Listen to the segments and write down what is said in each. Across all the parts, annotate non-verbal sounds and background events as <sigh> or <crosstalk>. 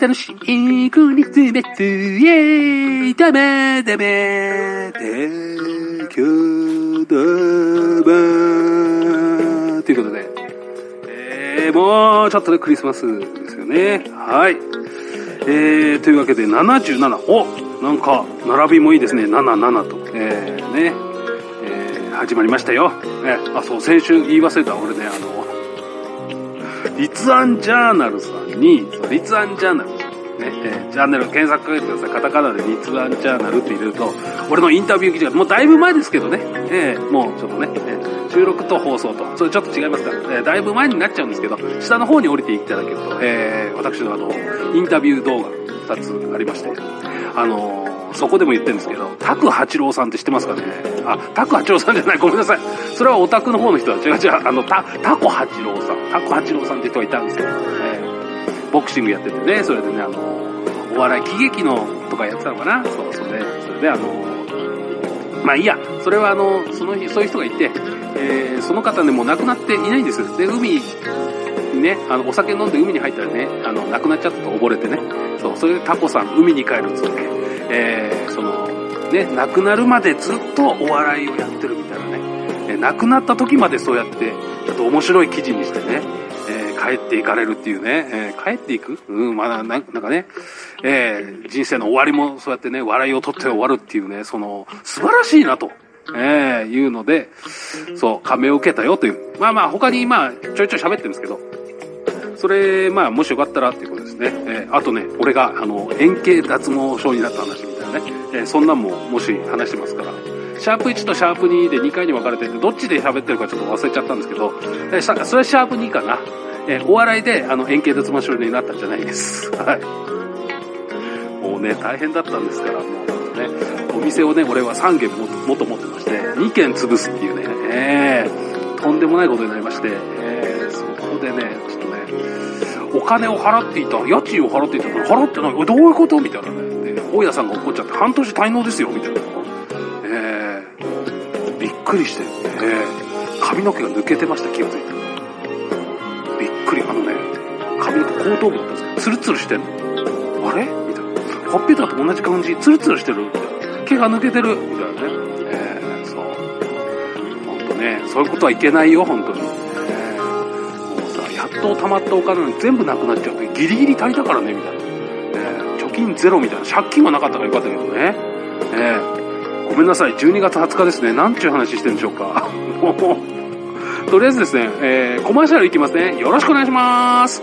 楽しいクリスマス、イェーイダメダメ提供だばということで、えー、もうちょっとでクリスマスですよね。はい。えー、というわけで77。おなんか、並びもいいですね。77と。えー、ね。えー、始まりましたよ。えー、あ、そう、先週言い忘れた。俺ね、あの、立案ジャーナルさんに、立案ジャーナル。ね、えー、チャンネル検索かけてください。カタカナで立案ジャーナルって入れると、俺のインタビュー記事が、もうだいぶ前ですけどね、えー、もうちょっとね、えー、収録と放送と、それちょっと違いますから、えー、だいぶ前になっちゃうんですけど、下の方に降りていただけると、えー、私のあの、インタビュー動画2つありまして、あのー、そこでも言ってるんですけど、タク八郎さんって知ってますかね？あ、タク八郎さんじゃない、ごめんなさい。それはオタクの方の人は違う違う、あの、タ、タコ八郎さん、タコ八郎さんって人がいたんですよ。えー、ボクシングやっててね、それでね、あの、お笑い喜劇のとかやってたのかな？そう、それで、それであの、まあいいや、それはあの、その日、そういう人がいて、えー、その方ね、もう亡くなっていないんですよ。で、海にね、あの、お酒飲んで海に入ったらね、あの、亡くなっちゃったと溺れてね。そう、それでタコさん、海に帰るっつって、えー、その、ね、亡くなるまでずっとお笑いをやってるみたいなね。えー、亡くなった時までそうやって、ちょっと面白い記事にしてね、帰っていかれるっていうね、えー、帰っていく？うん、まだな、んかね、えー、人生の終わりもそうやってね、笑いを取って終わるっていうね、その、素晴らしいなと。えー、いうので、そう、感銘を受けたよという。まあまあ、他にまあ、ちょいちょい喋ってるんですけど、それ、まあ、もしよかったらっていうことですね。えー、あとね、俺が、あの、円形脱毛症になった話みたいなね、えー、そんなんも、もし話してますから、シャープ1とシャープ2で2回に分かれてて、どっちで喋ってるかちょっと忘れちゃったんですけど、えー、それはシャープ2かな。えー、お笑いで、あの、円形脱毛症になったんじゃないです。<laughs> はい。もうね、大変だったんですから、もうね、お店をね、俺は3軒ももと持ってまして、2軒潰すっていうね、えー、とんでもないことになりまして、えー、そこでね、ちょっとね、お金を払っていた、家賃を払っていたから払ってない、どういうことみたいなね。大家さんが怒っちゃって、半年滞納ですよ、みたいな。えー、びっくりして、えー、髪の毛が抜けてました、気がついて。び後頭部だったんですけど、ツルツルしてんの。あれみたいな。ほっぺたと？同じ感じ、ツルツルしてるみたいな。毛が抜けてるみたいなね。えー、そう。ほんと？ね、そういうこと？はいけないよ、本当に。えー、もうさ、やっと？溜まったお金全部なくなっちゃうと、ギリギリ足りたからね、みたいな。えー、貯金ゼロみたいな。借金はなかったからよかったけどね。えー、ごめんなさい、12月20日ですね。なんちゅう話してるんでしょうか。もう、と？りあえずですね、えー、コマーシャルいきますね。よろしくお願いします。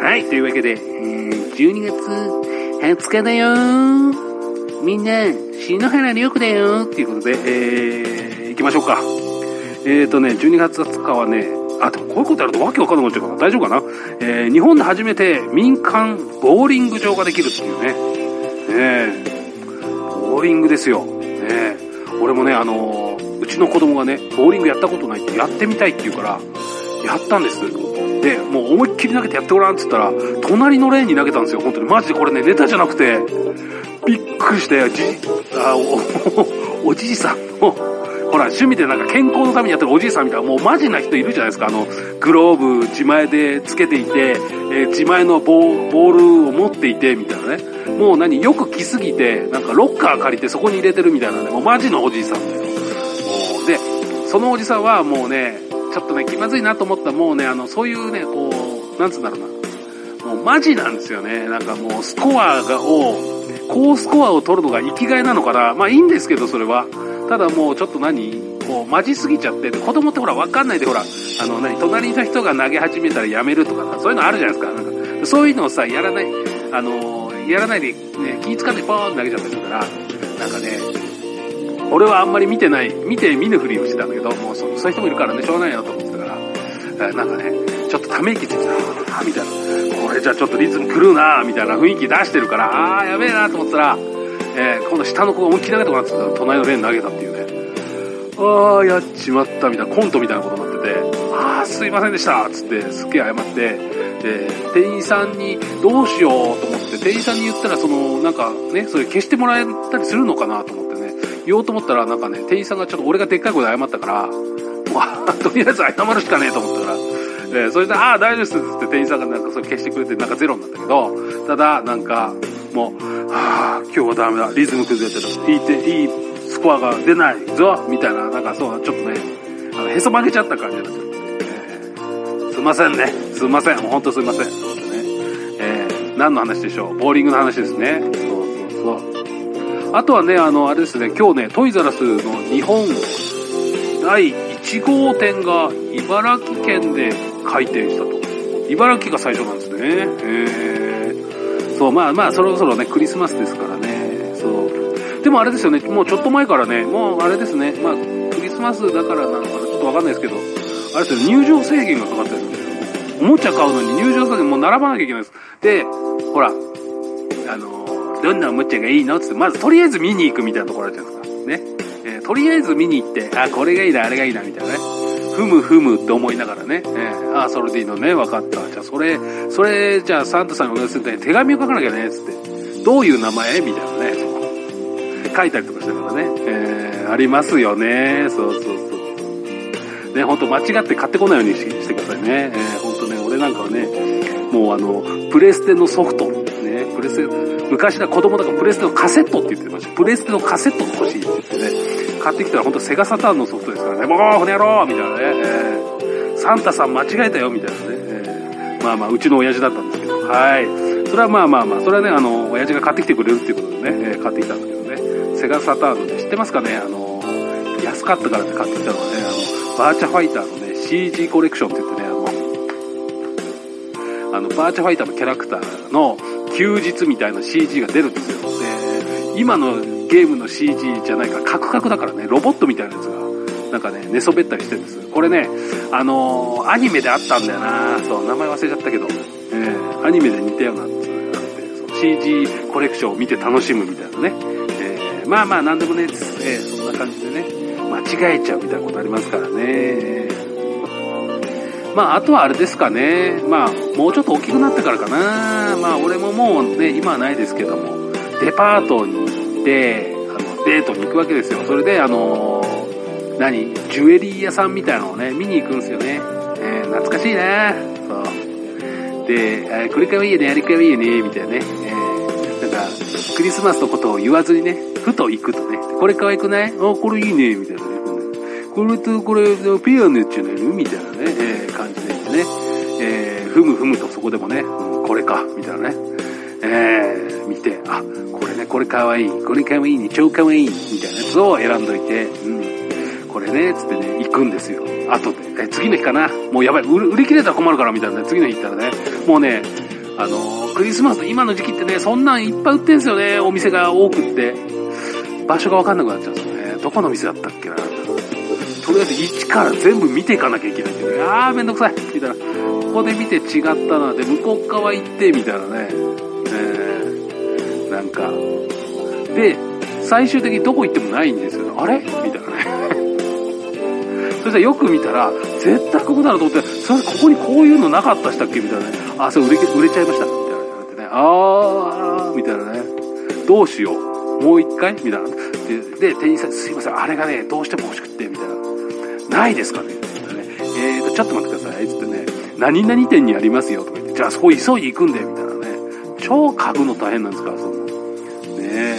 はい、というわけで、えー、12月20日だよみんな、篠原涼子だよっていうことで、えー、行きましょうか。えーとね、12月20日はね、あ、でもこういうことやるとわけわかんなくなっちゃうから大丈夫かな？えー、日本で初めて民間ボーリング場ができるっていうね。えー、ボーリングですよ。ね俺もね、あのー、うちの子供がね、ボーリングやったことないってやってみたいって言うから、やったんです。で、もう思いっきり投げてやってごらんって言ったら、隣のレーンに投げたんですよ、本当に。マジでこれね、ネタじゃなくて、びっくりして、じ、あ、お、<laughs> おじいさんの、ほら、趣味でなんか健康のためにやってるおじいさんみたいな、もうマジな人いるじゃないですか。あの、グローブ自前でつけていて、えー、自前のボボールを持っていて、みたいなね。もう何、よく来すぎて、なんかロッカー借りてそこに入れてるみたいなね、もうマジのおじいさんだよ。で、そのおじさんはもうね、ちょっとね、気まずいなと思ったらもうね、あの、そういうね、こう、なんつうんだろうな。もうマジなんですよね。なんかもうスコアが、を、高スコアを取るのが生きがいなのかな。まあいいんですけど、それは。ただもうちょっと何こう、マジすぎちゃって、子供ってほら、わかんないでほら、あの、何、隣の人が投げ始めたらやめるとかさ、そういうのあるじゃないですか。なんかそういうのをさ、やらない、あの、やらないで、ね、気使ってポーン投げちゃったりするから、なんかね、俺はあんまり見てない、見て見ぬふりをしてたんだけど、もうそういう人もいるからね、しょうがないなと思ってたから、なんかね、ちょっとため息ついてた。ーみたいな。これじゃちょっとリズム狂うなーみたいな雰囲気出してるから、あーやべえなと思ったら、えー、今度下の子が思いっきり投げたことになってた隣のレーン投げたっていうね。あーやっちまったみたいな、コントみたいなことになってて、あーすいませんでしたつって、すっげえ謝って、で、店員さんにどうしようと思って、店員さんに言ったら、その、なんかね、それ消してもらえたりするのかなと思って、言おうと思ったら、なんかね、店員さんがちょっと俺がでっかい声で謝ったから、まあ、<laughs> とりあえず謝るしかねえと思ったから、えーそれで、ああ、大丈夫ですっつって店員さんがなんかそれ消してくれて、なんかゼロになったけど、ただ、なんか、もう、はあ、今日はダメだ、リズム崩れてる、いいて、いいスコアが出ないぞ、みたいな、なんかそう、ちょっとね、あのへそ曲げちゃった感じになっちゃって、えーすいませんね、すいません、もうほんとすいません、ね。えー何の話でしょう、ボーリングの話ですね。そうそうそう。あとはね、あの、あれですね、今日ね、トイザラスの日本第1号店が茨城県で開店したと。茨城が最初なんですね。えー、そう、まあまあ、そろそろね、クリスマスですからね。そう。でもあれですよね、もうちょっと前からね、もうあれですね、まあ、クリスマスだからなのかな、ちょっとわかんないですけど、あれですよ、入場制限がかかってるんですよ。おもちゃ買うのに入場制限もう並ばなきゃいけないです。で、ほら、あの、どんなおもちゃがいいの？つって、まずとりあえず見に行くみたいなところあるじゃないですか。ね。えーとりあえず見に行って、あ、これがいいな、あれがいいな、みたいなね。ふむふむって思いながらね。えーあ、それでいいのね、分かった。じゃあ、それ、それ、じゃあ、サンタさんにお願いするとね、手紙を書かなきゃね、つって。どういう名前？みたいなね。書いたりとかしてからね。えーありますよね。そうそうそう。ね、ほんと間違って買ってこないようにししてくださいね。えー、ほんとね、俺なんかはね、もうあの、プレステのソフト、ね、プレステ、昔は子供だからプレステのカセットって言ってました。プレステのカセットが欲しいって言ってね、買ってきたらほんとセガサターンのソフトですからね、もう、この野郎みたいなね、えーサンタさん間違えたよ、みたいなね、えーまあまあ、うちの親父だったんですけど、はい。それはまあまあまあ、それはね、あの、親父が買ってきてくれるっていうことでね、えー買ってきたんだけどね、セガサターンのね、知ってますかね、あの、安かったからって買ってきたのはね、あの、バーチャファイターのね、CG コレクションって言ってね、あの、あの、バーチャファイターのキャラクターの休日みたいな CG が出るんですよ。で、今のゲームの CG じゃないから、カクカクだからね、ロボットみたいなやつが、なんかね、寝そべったりしてるんです。これね、あのーアニメであったんだよなそう、名前忘れちゃったけど、えー、アニメで似たようなやつがあって、そう CG コレクションを見て楽しむみたいなね。えー、まあまあ、なんでもね、えー、そんな感じでね、間違えちゃうみたいなことありますからね。まあ、あとはあれですかね。まあ、もうちょっと大きくなってからかな。まあ、俺ももうね、今はないですけども、デパートに行って、あの、デートに行くわけですよ。それで、あのー何ジュエリー屋さんみたいなのをね、見に行くんですよね。えー懐かしいなそう。で、あこれかわいいよね、あれかわいいよね、みたいなね。えーなんか、クリスマスのことを言わずにね、ふと行くとね、これ可愛くない？あ、これいいね、みたいなね。これとこれ、ペアのやつじゃないのみたいなね、えー感じでね。えーふむふむとそこでもね、うんこれか、みたいなね。えー見て、あ、これね、これかわいい、これかわいいね、超かわいい、みたいなやつを選んどいて、うん、これね、つってね、行くんですよ。後で。え、次の日かな？もうやばい、売り売り切れたら困るから、みたいなね、次の日行ったらね、もうね、あのクリスマスの今の時期ってね、そんなんいっぱい売ってんすよね、お店が多くって。場所がわかんなくなっちゃうんですよね。どこの店だったっけな？りあえず一から全部見ていかなきゃいけないんでね、あーめんどくさいみたいな。ここで見て違ったな。で、向こう側行って、みたいなね。えー、なんか。で、最終的にどこ行ってもないんですよ。あれ？みたいなね。<laughs> そしたらよく見たら、絶対ここだなと思って、それここにこういうのなかったしたっけ？みたいなね。あ、それ売れ売れちゃいました。みたいな言われてね。あー、みたいなね。どうしよう。もう一回？みたいな。で、で店員さん、すいません、あれがね、どうしても欲しくって、みたいな。ないですかねみたいなね。えーと、ちょっと待ってください。つってね、何々店にありますよ。とか言って、じゃあそこ急いで行くんで、みたいなね。超嗅ぐの大変なんですから、その。ねえ、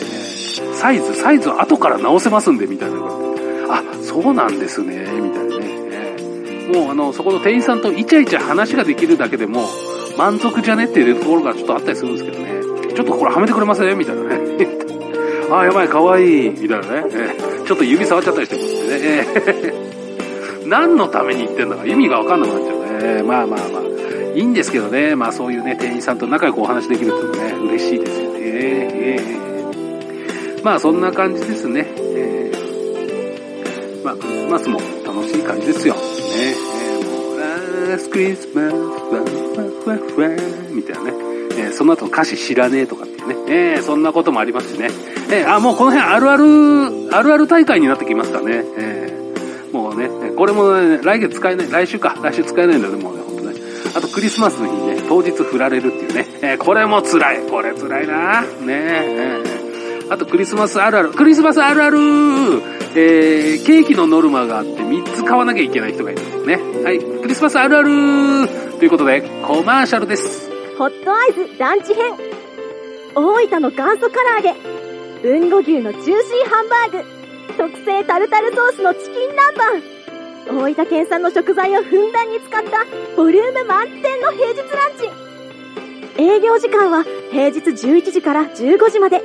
サイズ、サイズは後から直せますんで、みたいな。あ、そうなんですね、みたいなね。もうあの、そこの店員さんとイチャイチャ話ができるだけでも、満足じゃねっていうところがちょっとあったりするんですけどね。ちょっとこれはめてくれません？みたいなね。<laughs> あ、やばい、かわいい、みたいなね。ちょっと指触っちゃったりしてますね。ええ何のために言ってんだか意味がわかんなくなっちゃうね。まあまあまあ。いいんですけどね。まあそういうね、店員さんと仲良くお話できるっていうのはね、嬉しいですよね。ええまあそんな感じですね。ええまあ、クリスマスも楽しい感じですよ。ね。ス、クリスマス、ワンワンワンワンみたいなね。えーその後の歌詞知らねえとかっていうね。えーそんなこともありますしね。えーあ、もうこの辺あるある、あるある大会になってきますかね。えーもうね、これもね、来月使えない、来週か、来週使えないんだよね、もうね、ほんとね。あとクリスマスの日にね、当日振られるっていうね。えーこれも辛い。これ辛いな。ねえーあとクリスマスあるある。クリスマスあるあるえー、ケーキのノルマがあって3つ買わなきゃいけない人がいる。ね。はい。クリスマスあるあるということで、コマーシャルです。ホットアイズランチ編大分の元祖唐揚げ豊後牛のジューシーハンバーグ特製タルタルソースのチキン南蛮大分県産の食材をふんだんに使ったボリューム満点の平日ランチ営業時間は平日11時から15時まで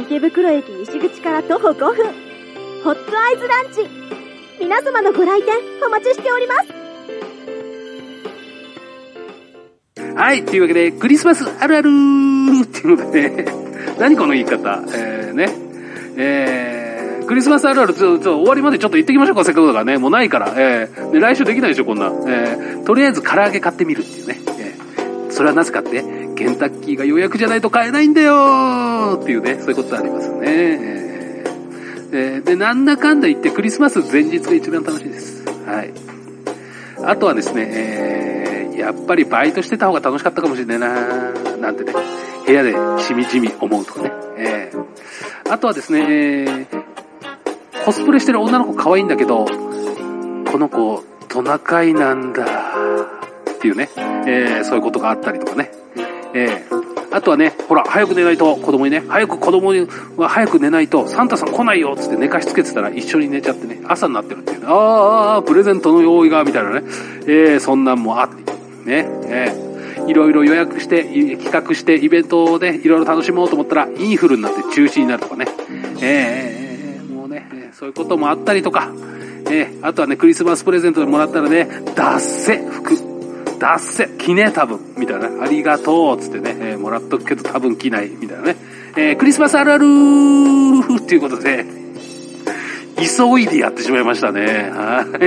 池袋駅西口から徒歩5分ホットアイズランチ皆様のご来店お待ちしておりますはい。というわけで、クリスマスあるあるっていうのでね、<laughs> 何この言い方？えー、ね。えー、クリスマスあるある、ちょ、ちょ、終わりまでちょっと言ってきましょうか、せっかくだからね。もうないから。えー、で、来週できないでしょ、こんな。えー、とりあえず唐揚げ買ってみるっていうね。えー、それはなぜかって、ケンタッキーが予約じゃないと買えないんだよっていうね、そういうことありますね。ええーで、なんだかんだ言ってクリスマス前日が一番楽しいです。はい。あとはですね、えー、やっぱりバイトしてた方が楽しかったかもしれないななんてね、部屋でしみじみ思うとかね。えー、あとはですね、えー、コスプレしてる女の子可愛いんだけど、この子トナカイなんだ。っていうね、えー、そういうことがあったりとかね。えー、あとはね、ほら、早く寝ないと、子供にね、早く子供には早く寝ないと、サンタさん来ないよつって寝かしつけてたら一緒に寝ちゃってね、朝になってるっていう。ね、あーあ、プレゼントの用意が、みたいなね、えー、そんなんもあって、ね、えー、いろいろ予約して、企画して、イベントをね、いろいろ楽しもうと思ったら、インフルになって中止になるとかね、えー、えー、もうね、えー。そういうこともあったりとか、えー、あとはね、クリスマスプレゼントでもらったらね、ダッセ服。ダッセ。着ね多分。みたいなありがとうつってね、えーもらっとくけど多分着ない。みたいなね、えークリスマスあるあるっていうことで。急いでやってしまいましたね。はい。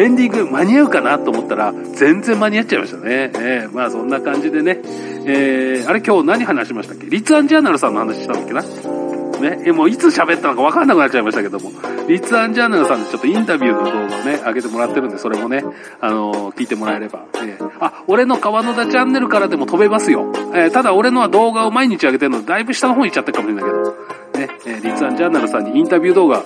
エンディング間に合うかなと思ったら全然間に合っちゃいましたね、えーまあそんな感じでね、えーあれ今日何話しましたっけ？リッツアンジャーナルさんの話したんだっけな？ね、えもういつ喋ったのか分かんなくなっちゃいましたけども、リッツ・アンジャーナルさんでちょっとインタビューの動画をね、上げてもらってるんで、それもね、あのー聞いてもらえれば。えあ、俺の川野田チャンネルからでも飛べますよ。えーただ俺のは動画を毎日上げてるので、だいぶ下の方に行っちゃってるかもしれないけど、ね、えーリッツ・アンジャーナルさんにインタビュー動画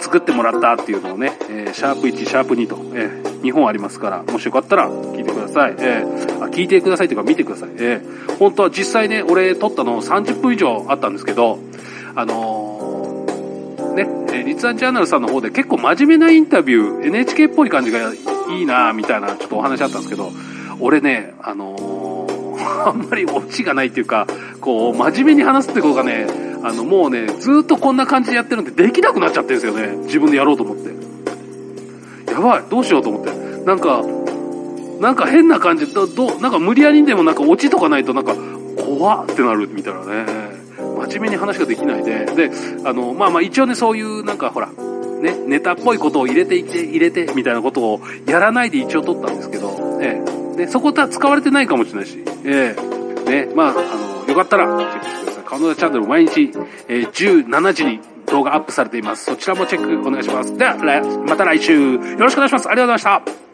作ってもらったっていうのをね、えーシャープ1、シャープ2と、え2本ありますから、もしよかったら聞いてください。えーあ聞いてくださいというか見てください。えー本当は実際ね、俺撮ったの30分以上あったんですけど、あのーね、えーリッツアンジャーナルさんの方で結構真面目なインタビュー、NHK っぽい感じがいいなみたいなちょっとお話あったんですけど、俺ね、あのー <laughs> あんまりオチがないっていうか、こう、真面目に話すってことがね、あの、もうね、ずっとこんな感じでやってるんでできなくなっちゃってるんですよね。自分でやろうと思って。やばい、どうしようと思って。なんか、なんか変な感じ、ど、ど、なんか無理やりにでもなんかオチとかないとなんか、怖ってなるみたいなね。真面目に話ができないで。で、あの、まあまあ一応ね、そういうなんかほら、ね、ネタっぽいことを入れていって、入れて、みたいなことをやらないで一応撮ったんですけど、ええ。で、そこは使われてないかもしれないし、ええ。ね、まあ、あの、よかったら、チェックしてください。カノダチャンネル毎日、えー17時に動画アップされています。そちらもチェックお願いします。では、また来週、よろしくお願いします。ありがとうございました。